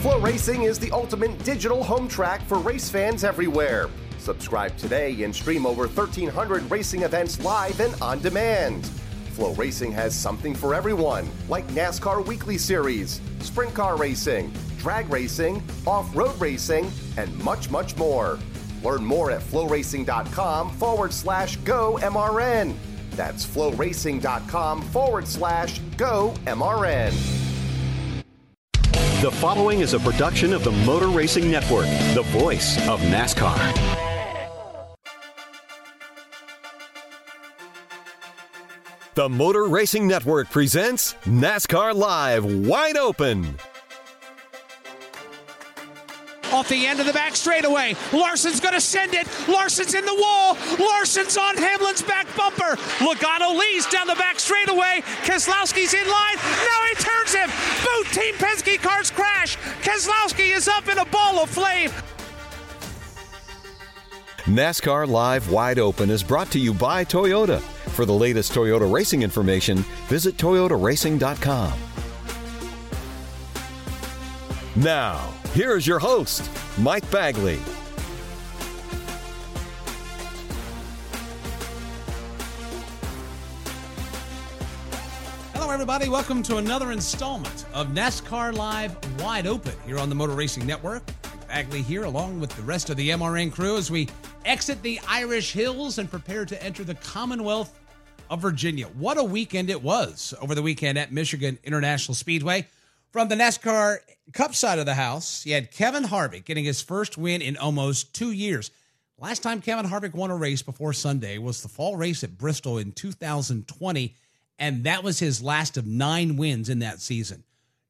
FloRacing is the ultimate digital home track for race fans everywhere. Subscribe today and stream over 1,300 racing events live and on demand. FloRacing has something for everyone, like NASCAR Weekly Series, sprint car racing, drag racing, off road racing, and much, much more. Learn more at floracing.com forward slash go MRN. That's floracing.com forward slash go MRN. The following is a production of the Motor Racing Network, the voice of NASCAR. The Motor Racing Network presents NASCAR Live Wide Open. Off the end of the back straightaway. Larson's going to send it. Larson's in the wall. Larson's on Hamlin's back bumper. Logano leads down the back straightaway. Keselowski's in line. Now he turns him. Both Team Penske cars crash. Keselowski is up in a ball of flame. NASCAR Live Wide Open is brought to you by Toyota. For the latest Toyota racing information, visit toyotaracing.com. Now, here is your host, Mike Bagley. Hello, everybody. Welcome to another installment of NASCAR Live Wide Open here on the Motor Racing Network. Bagley here, along with the rest of the MRN crew, as we exit the Irish Hills and prepare to enter the Commonwealth of Virginia. What a weekend it was over the weekend at Michigan International Speedway. From the NASCAR Cup side of the house, you had Kevin Harvick getting his first win in almost two years. Last time Kevin Harvick won a race before Sunday was the fall race at Bristol in 2020, and that was his last of nine wins in that season.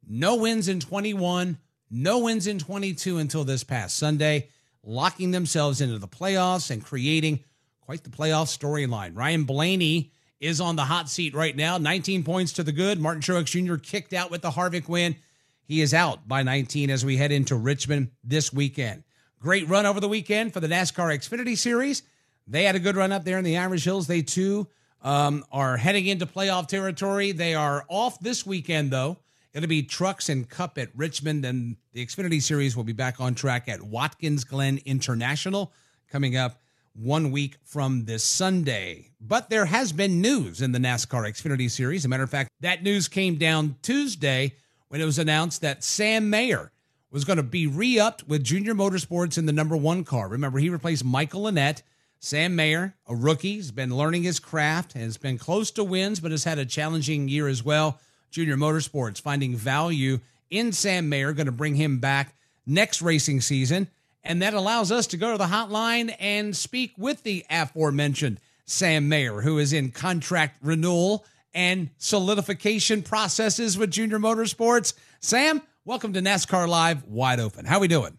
No wins in 21, no wins in 22 until this past Sunday, locking themselves into the playoffs and creating quite the playoff storyline. Ryan Blaney is on the hot seat right now, 19 points to the good. Martin Truex Jr. kicked out with the Harvick win. He is out by 19 as we head into Richmond this weekend. Great run over the weekend for the NASCAR Xfinity Series. They had a good run up there in the Irish Hills. They too um, are heading into playoff territory. They are off this weekend, though. It'll be Trucks and Cup at Richmond, and the Xfinity Series will be back on track at Watkins Glen International coming up one week from this Sunday. But there has been news in the NASCAR Xfinity Series. As a matter of fact, that news came down Tuesday when it was announced that Sam Mayer was going to be re upped with Junior Motorsports in the number one car. Remember, he replaced Michael Annett. Sam Mayer, a rookie, has been learning his craft, and has been close to wins, but has had a challenging year as well. Junior Motorsports finding value in Sam Mayer, going to bring him back next racing season. And that allows us to go to the hotline and speak with the aforementioned Sam Mayer, who is in contract renewal and solidification processes with Junior Motorsports. Sam, welcome to NASCAR Live Wide Open. How are we doing?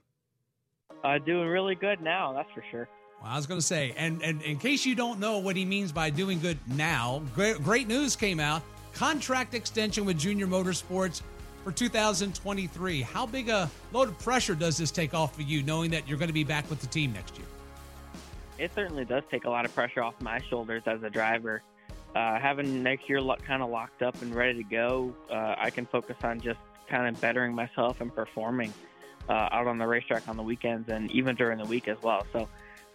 Uh, doing really good now, that's for sure. Well, I was going to say, and, and in case you don't know what he means by doing good now, great, great news came out. Contract extension with Junior Motorsports for 2023. How big a load of pressure does this take off for you, knowing that you're going to be back with the team next year? It certainly does take a lot of pressure off my shoulders as a driver. Uh, having next year lo- kind of locked up and ready to go, uh, I can focus on just kind of bettering myself and performing uh, out on the racetrack on the weekends and even during the week as well. So,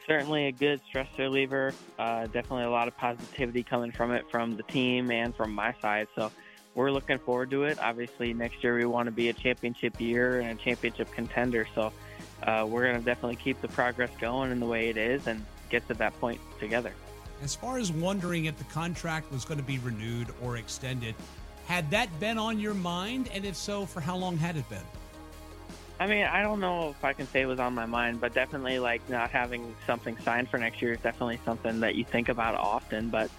certainly a good stress reliever. Uh, definitely a lot of positivity coming from it from the team and from my side. So, we're looking forward to it. Obviously, next year we want to be a championship year and a championship contender. So, uh, we're going to definitely keep the progress going in the way it is and get to that point together. As far as wondering if the contract was going to be renewed or extended, had that been on your mind? And if so, for how long had it been? I mean, I don't know if I can say it was on my mind, but definitely like not having something signed for next year is definitely something that you think about often. But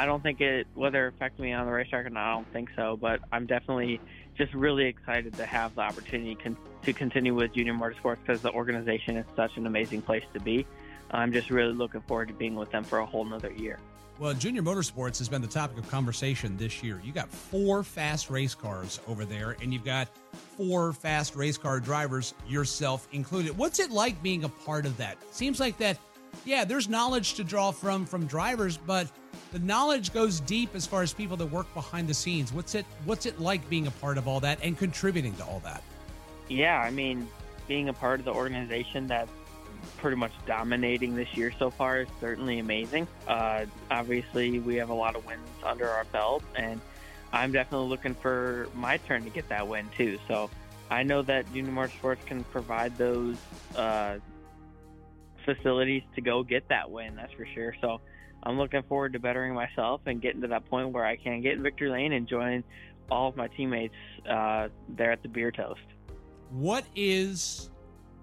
I don't think it whether it affected me on the racetrack or not. I don't think so. But I'm definitely just really excited to have the opportunity con- to continue with Junior Motorsports because the organization is such an amazing place to be. I'm just really looking forward to being with them for a whole nother year. Well, Junior Motorsports has been the topic of conversation this year. You got four fast race cars over there, and you've got four fast race car drivers, yourself included. What's it like being a part of that? Seems like that, yeah, there's knowledge to draw from from drivers, but the knowledge goes deep as far as people that work behind the scenes. What's it What's it like being a part of all that and contributing to all that? Yeah, I mean, being a part of the organization that's pretty much dominating this year so far is certainly amazing. Uh, obviously, we have a lot of wins under our belt, and I'm definitely looking for my turn to get that win too. So I know that Junior Sports can provide those uh, facilities to go get that win. That's for sure. So I'm looking forward to bettering myself and getting to that point where I can get in victory lane and join all of my teammates uh, there at the beer toast. What is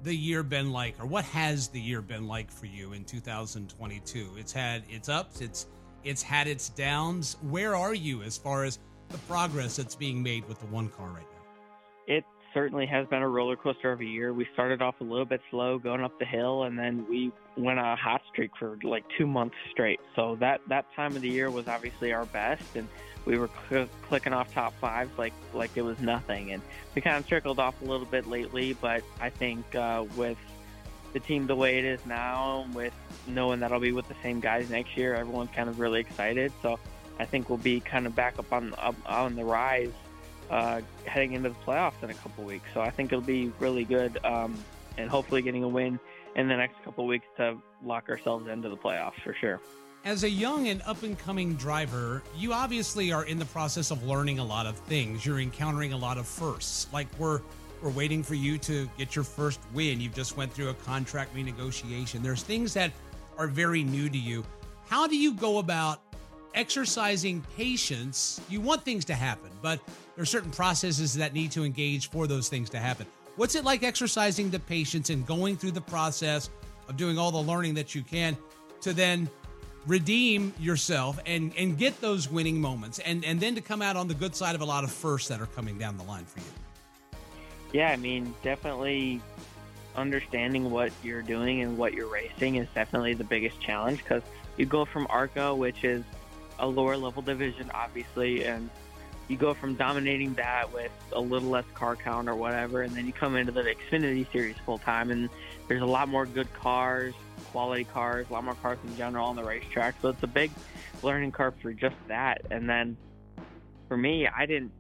the year been like, or what has the year been like for you in 2022? It's had its ups, it's it's had its downs. Where are you as far as the progress that's being made with the one car right now? It certainly has been a roller coaster of a year. We started off a little bit slow going up the hill, and then we went on a hot streak for like two months straight. So that that time of the year was obviously our best, and we were cl- clicking off top fives like like it was nothing. And we kind of trickled off a little bit lately, but I think uh, with the team the way it is now, with knowing that I'll be with the same guys next year, everyone's kind of really excited. So I think we'll be kind of back up on up on the rise uh, heading into the playoffs in a couple weeks. So I think it'll be really good, um, and hopefully getting a win in the next couple weeks to lock ourselves into the playoffs for sure. As a young and up and coming driver, you obviously are in the process of learning a lot of things. You're encountering a lot of firsts. Like we're we're waiting for you to get your first win. You've just went through a contract renegotiation. There's things that are very new to you. How do you go about exercising patience? You want things to happen, but there are certain processes that need to engage for those things to happen. What's it like exercising the patience and going through the process of doing all the learning that you can to then redeem yourself and and get those winning moments and and then to come out on the good side of a lot of firsts that are coming down the line for you yeah i mean definitely understanding what you're doing and what you're racing is definitely the biggest challenge because you go from arca which is a lower level division obviously and you go from dominating that with a little less car count or whatever and then you come into the xfinity series full time and there's a lot more good cars quality cars, a lot more cars in general on the racetrack. So it's a big learning curve for just that. And then for me, I didn't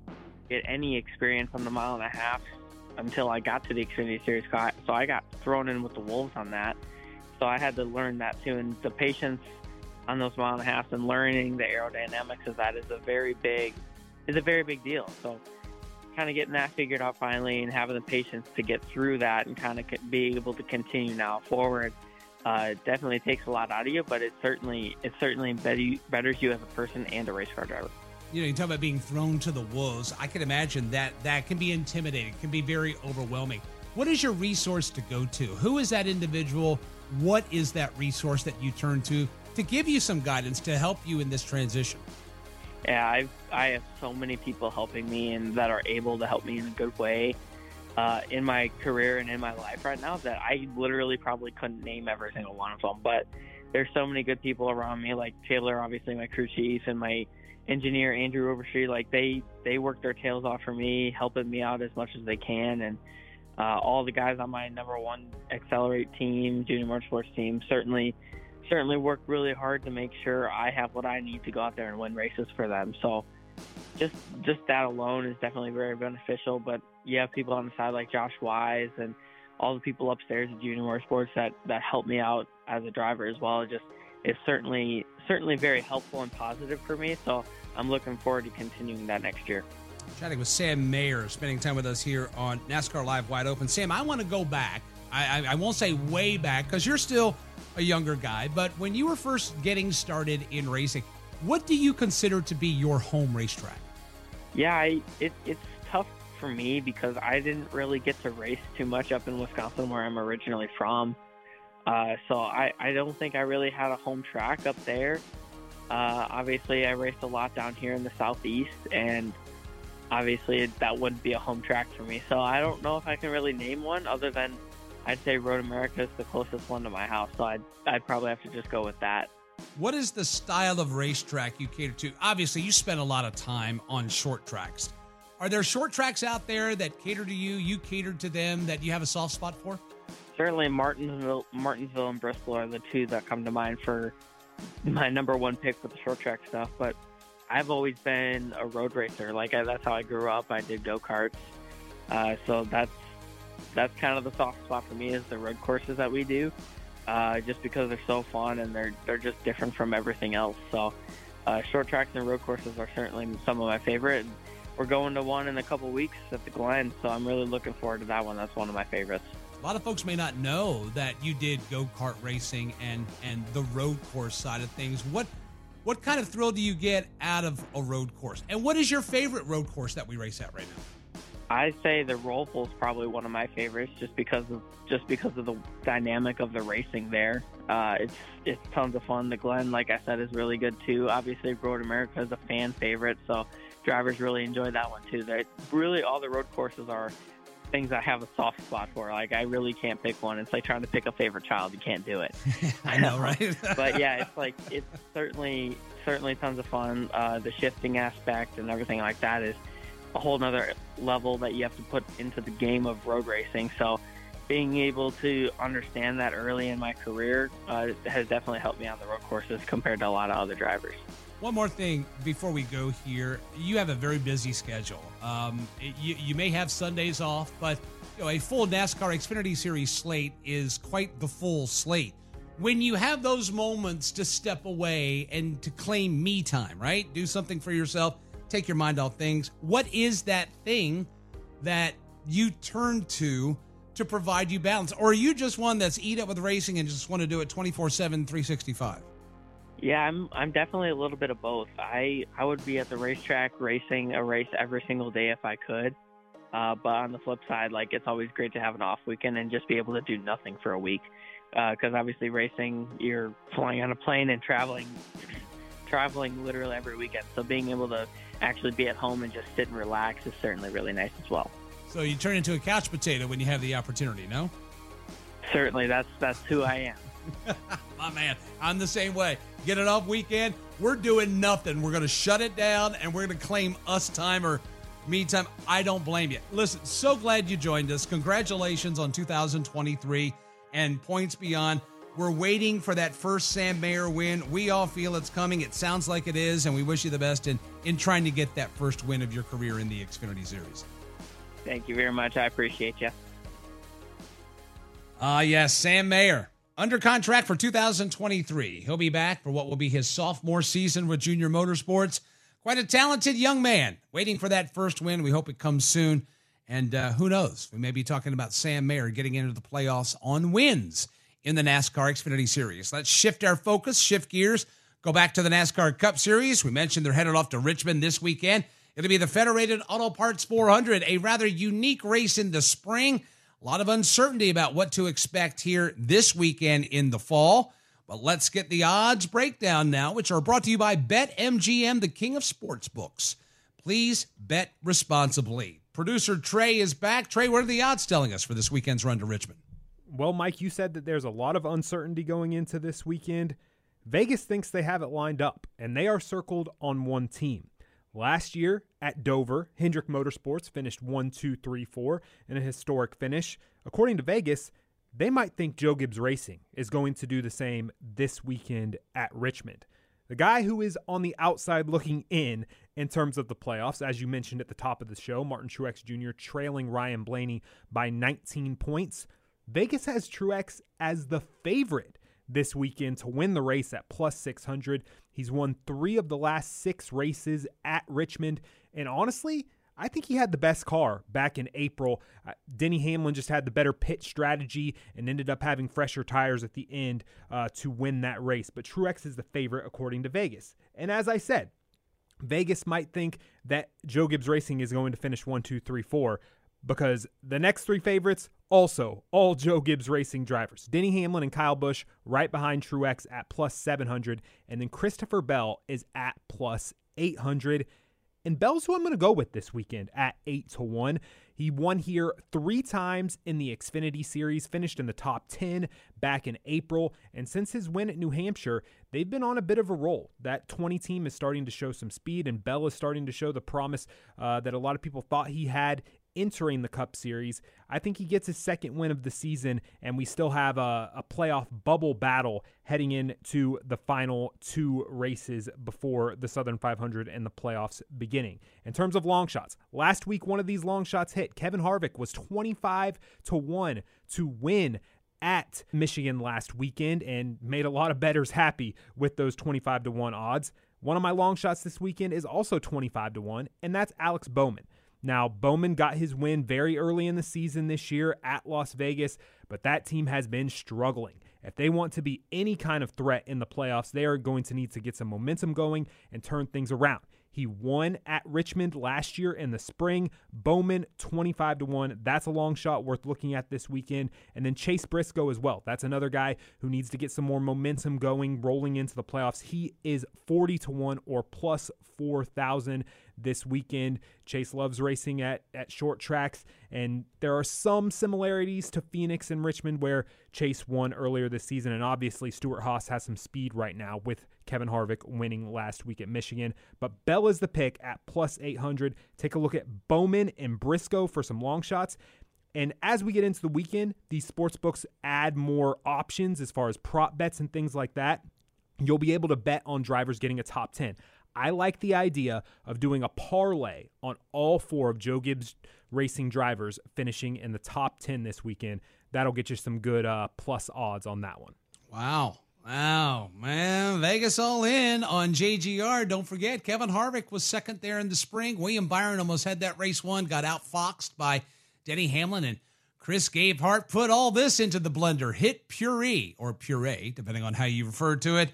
get any experience on the mile and a half until I got to the Xfinity Series. So I got thrown in with the wolves on that. So I had to learn that too. And the patience on those mile and a half and learning the aerodynamics of that is a very big is a very big deal. So kind of getting that figured out finally and having the patience to get through that and kind of be able to continue now forward uh, definitely takes a lot out of you, but it certainly it certainly betters you as a person and a race car driver. You know, you talk about being thrown to the wolves. I can imagine that that can be intimidating, can be very overwhelming. what is your resource to go to? Who is that individual? What is that resource that you turn to to give you some guidance to help you in this transition? Yeah, I've, I have so many people helping me and that are able to help me in a good way uh, in my career and in my life right now that I literally probably couldn't name every single one of them. But there's so many good people around me, like Taylor, obviously my crew chief, and my engineer Andrew Overstreet. Like they they work their tails off for me, helping me out as much as they can, and uh, all the guys on my number one accelerate team, junior motorsports team, certainly certainly work really hard to make sure I have what I need to go out there and win races for them. So just just that alone is definitely very beneficial. But you have people on the side like Josh Wise and all the people upstairs at Junior Motorsports that that help me out as a driver as well. It just it's certainly certainly very helpful and positive for me. So I'm looking forward to continuing that next year. Chatting with Sam Mayer, spending time with us here on NASCAR Live Wide Open. Sam, I want to go back. I, I, I won't say way back because you're still a younger guy, but when you were first getting started in racing, what do you consider to be your home racetrack? Yeah, I, it, it's tough for me because I didn't really get to race too much up in Wisconsin, where I'm originally from. Uh, so I, I don't think I really had a home track up there. Uh, obviously, I raced a lot down here in the southeast, and obviously that wouldn't be a home track for me. So I don't know if I can really name one other than I'd say Road America is the closest one to my house. So I'd, I'd probably have to just go with that. What is the style of racetrack you cater to? Obviously, you spend a lot of time on short tracks. Are there short tracks out there that cater to you? You cater to them that you have a soft spot for? Certainly, Martinsville, Martinsville, and Bristol are the two that come to mind for my number one pick for the short track stuff. But I've always been a road racer. Like I, that's how I grew up. I did go karts, uh, so that's that's kind of the soft spot for me is the road courses that we do uh, just because they're so fun and they're they're just different from everything else. So uh, short tracks and road courses are certainly some of my favorite. We're going to one in a couple weeks at the Glen, so I'm really looking forward to that one. That's one of my favorites. A lot of folks may not know that you did go kart racing and and the road course side of things. What what kind of thrill do you get out of a road course? And what is your favorite road course that we race at right now? I say the Roval is probably one of my favorites, just because of just because of the dynamic of the racing there. Uh, it's it's tons of fun. The Glen, like I said, is really good too. Obviously, Road America is a fan favorite, so drivers really enjoy that one too. That really all the road courses are things I have a soft spot for. Like I really can't pick one. It's like trying to pick a favorite child. You can't do it. I know, right? but yeah, it's like it's certainly certainly tons of fun. Uh, the shifting aspect and everything like that is a whole nother level that you have to put into the game of road racing. So being able to understand that early in my career uh, has definitely helped me on the road courses compared to a lot of other drivers. One more thing before we go here, you have a very busy schedule. Um, you, you may have Sundays off, but you know, a full NASCAR Xfinity Series slate is quite the full slate. When you have those moments to step away and to claim me time, right? Do something for yourself take your mind off things. What is that thing that you turn to to provide you balance? Or are you just one that's eat up with racing and just want to do it 24 7, 365? Yeah, I'm I'm definitely a little bit of both. I I would be at the racetrack racing a race every single day if I could. Uh, but on the flip side, like it's always great to have an off weekend and just be able to do nothing for a week. Because uh, obviously, racing, you're flying on a plane and traveling, traveling literally every weekend. So being able to actually be at home and just sit and relax is certainly really nice as well. So you turn into a couch potato when you have the opportunity, no? Certainly, that's that's who I am. My man, I'm the same way. Get it off weekend, we're doing nothing. We're going to shut it down and we're going to claim us time or me time. I don't blame you. Listen, so glad you joined us. Congratulations on 2023 and points beyond. We're waiting for that first Sam Mayer win. We all feel it's coming. It sounds like it is, and we wish you the best in, in trying to get that first win of your career in the Xfinity Series. Thank you very much. I appreciate you. Ah, uh, yes, Sam Mayer under contract for 2023. He'll be back for what will be his sophomore season with Junior Motorsports. Quite a talented young man, waiting for that first win. We hope it comes soon. And uh, who knows? We may be talking about Sam Mayer getting into the playoffs on wins in the NASCAR Xfinity Series. Let's shift our focus, shift gears, go back to the NASCAR Cup Series. We mentioned they're headed off to Richmond this weekend. It'll be the Federated Auto Parts 400, a rather unique race in the spring. A lot of uncertainty about what to expect here this weekend in the fall. But let's get the odds breakdown now, which are brought to you by BetMGM, the king of sports books. Please bet responsibly. Producer Trey is back. Trey, what are the odds telling us for this weekend's run to Richmond? Well, Mike, you said that there's a lot of uncertainty going into this weekend. Vegas thinks they have it lined up, and they are circled on one team. Last year at Dover, Hendrick Motorsports finished 1 2 3 4 in a historic finish. According to Vegas, they might think Joe Gibbs Racing is going to do the same this weekend at Richmond. The guy who is on the outside looking in in terms of the playoffs, as you mentioned at the top of the show, Martin Truex Jr. trailing Ryan Blaney by 19 points. Vegas has Truex as the favorite this weekend to win the race at plus 600. He's won three of the last six races at Richmond. And honestly, I think he had the best car back in April. Uh, Denny Hamlin just had the better pit strategy and ended up having fresher tires at the end uh, to win that race. But Truex is the favorite according to Vegas. And as I said, Vegas might think that Joe Gibbs Racing is going to finish one, two, three, four, because the next three favorites also all Joe Gibbs Racing drivers. Denny Hamlin and Kyle Busch right behind Truex at plus 700, and then Christopher Bell is at plus 800. And Bell's who I'm going to go with this weekend at 8 to 1. He won here three times in the Xfinity Series, finished in the top 10 back in April. And since his win at New Hampshire, they've been on a bit of a roll. That 20 team is starting to show some speed, and Bell is starting to show the promise uh, that a lot of people thought he had entering the Cup Series. I think he gets his second win of the season, and we still have a, a playoff bubble battle heading into the final two races before the Southern 500 and the playoffs beginning. In terms of long shots, last week one of these long shots hit. Kevin Harvick was 25 to 1 to win at Michigan last weekend and made a lot of bettors happy with those 25 to 1 odds. One of my long shots this weekend is also 25 to 1, and that's Alex Bowman. Now, Bowman got his win very early in the season this year at Las Vegas, but that team has been struggling. If they want to be any kind of threat in the playoffs, they are going to need to get some momentum going and turn things around. He won at Richmond last year in the spring. Bowman 25 to 1. That's a long shot worth looking at this weekend. And then Chase Briscoe as well. That's another guy who needs to get some more momentum going rolling into the playoffs. He is 40 to 1 or plus 4,000 this weekend. Chase loves racing at, at short tracks, and there are some similarities to Phoenix and Richmond where Chase won earlier this season. And obviously, Stewart Haas has some speed right now with Kevin Harvick winning last week at Michigan. But Bell is the pick at plus 800. Take a look at Bowman and Briscoe for some long shots. And as we get into the weekend, these sports books add more options as far as prop bets and things like that. You'll be able to bet on drivers getting a top 10. I like the idea of doing a parlay on all four of Joe Gibbs racing drivers finishing in the top 10 this weekend. That'll get you some good uh, plus odds on that one. Wow. Wow, man. Vegas all in on JGR. Don't forget, Kevin Harvick was second there in the spring. William Byron almost had that race won, got outfoxed by Denny Hamlin, and Chris Gabehart put all this into the blender. Hit puree or puree, depending on how you refer to it.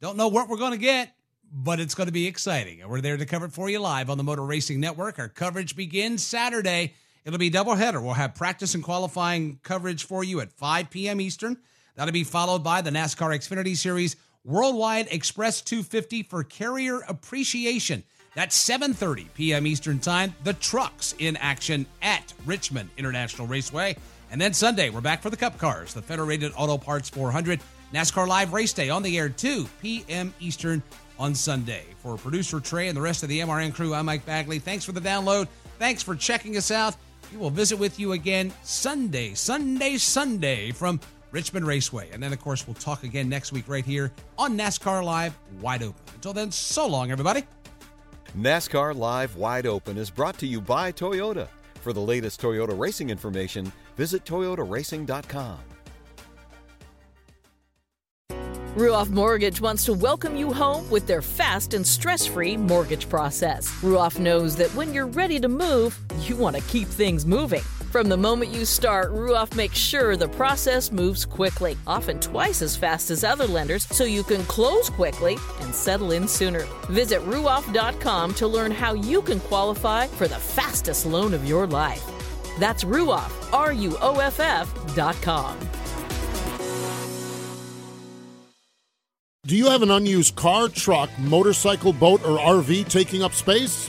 Don't know what we're going to get but it's going to be exciting. And we're there to cover it for you live on the Motor Racing Network. Our coverage begins Saturday. It'll be doubleheader. We'll have practice and qualifying coverage for you at 5 p.m. Eastern. That'll be followed by the NASCAR Xfinity Series Worldwide Express 250 for carrier appreciation. That's 7:30 p.m. Eastern Time. The trucks in action at Richmond International Raceway. And then Sunday, we're back for the Cup Cars, the Federated Auto Parts 400 NASCAR Live Race Day on the air 2 p.m. Eastern on Sunday. For producer Trey and the rest of the MRN crew, I'm Mike Bagley. Thanks for the download. Thanks for checking us out. We will visit with you again Sunday, Sunday, Sunday from Richmond Raceway. And then, of course, we'll talk again next week right here on NASCAR Live Wide Open. Until then, so long, everybody. NASCAR Live Wide Open is brought to you by Toyota. For the latest Toyota racing information, visit toyotaracing.com. Ruoff Mortgage wants to welcome you home with their fast and stress free mortgage process. Ruoff knows that when you're ready to move, you want to keep things moving. From the moment you start, Ruoff makes sure the process moves quickly, often twice as fast as other lenders, so you can close quickly and settle in sooner. Visit ruoff.com to learn how you can qualify for the fastest loan of your life. That's Ruoff, R U O F F dot com. Do you have an unused car, truck, motorcycle, boat, or RV taking up space?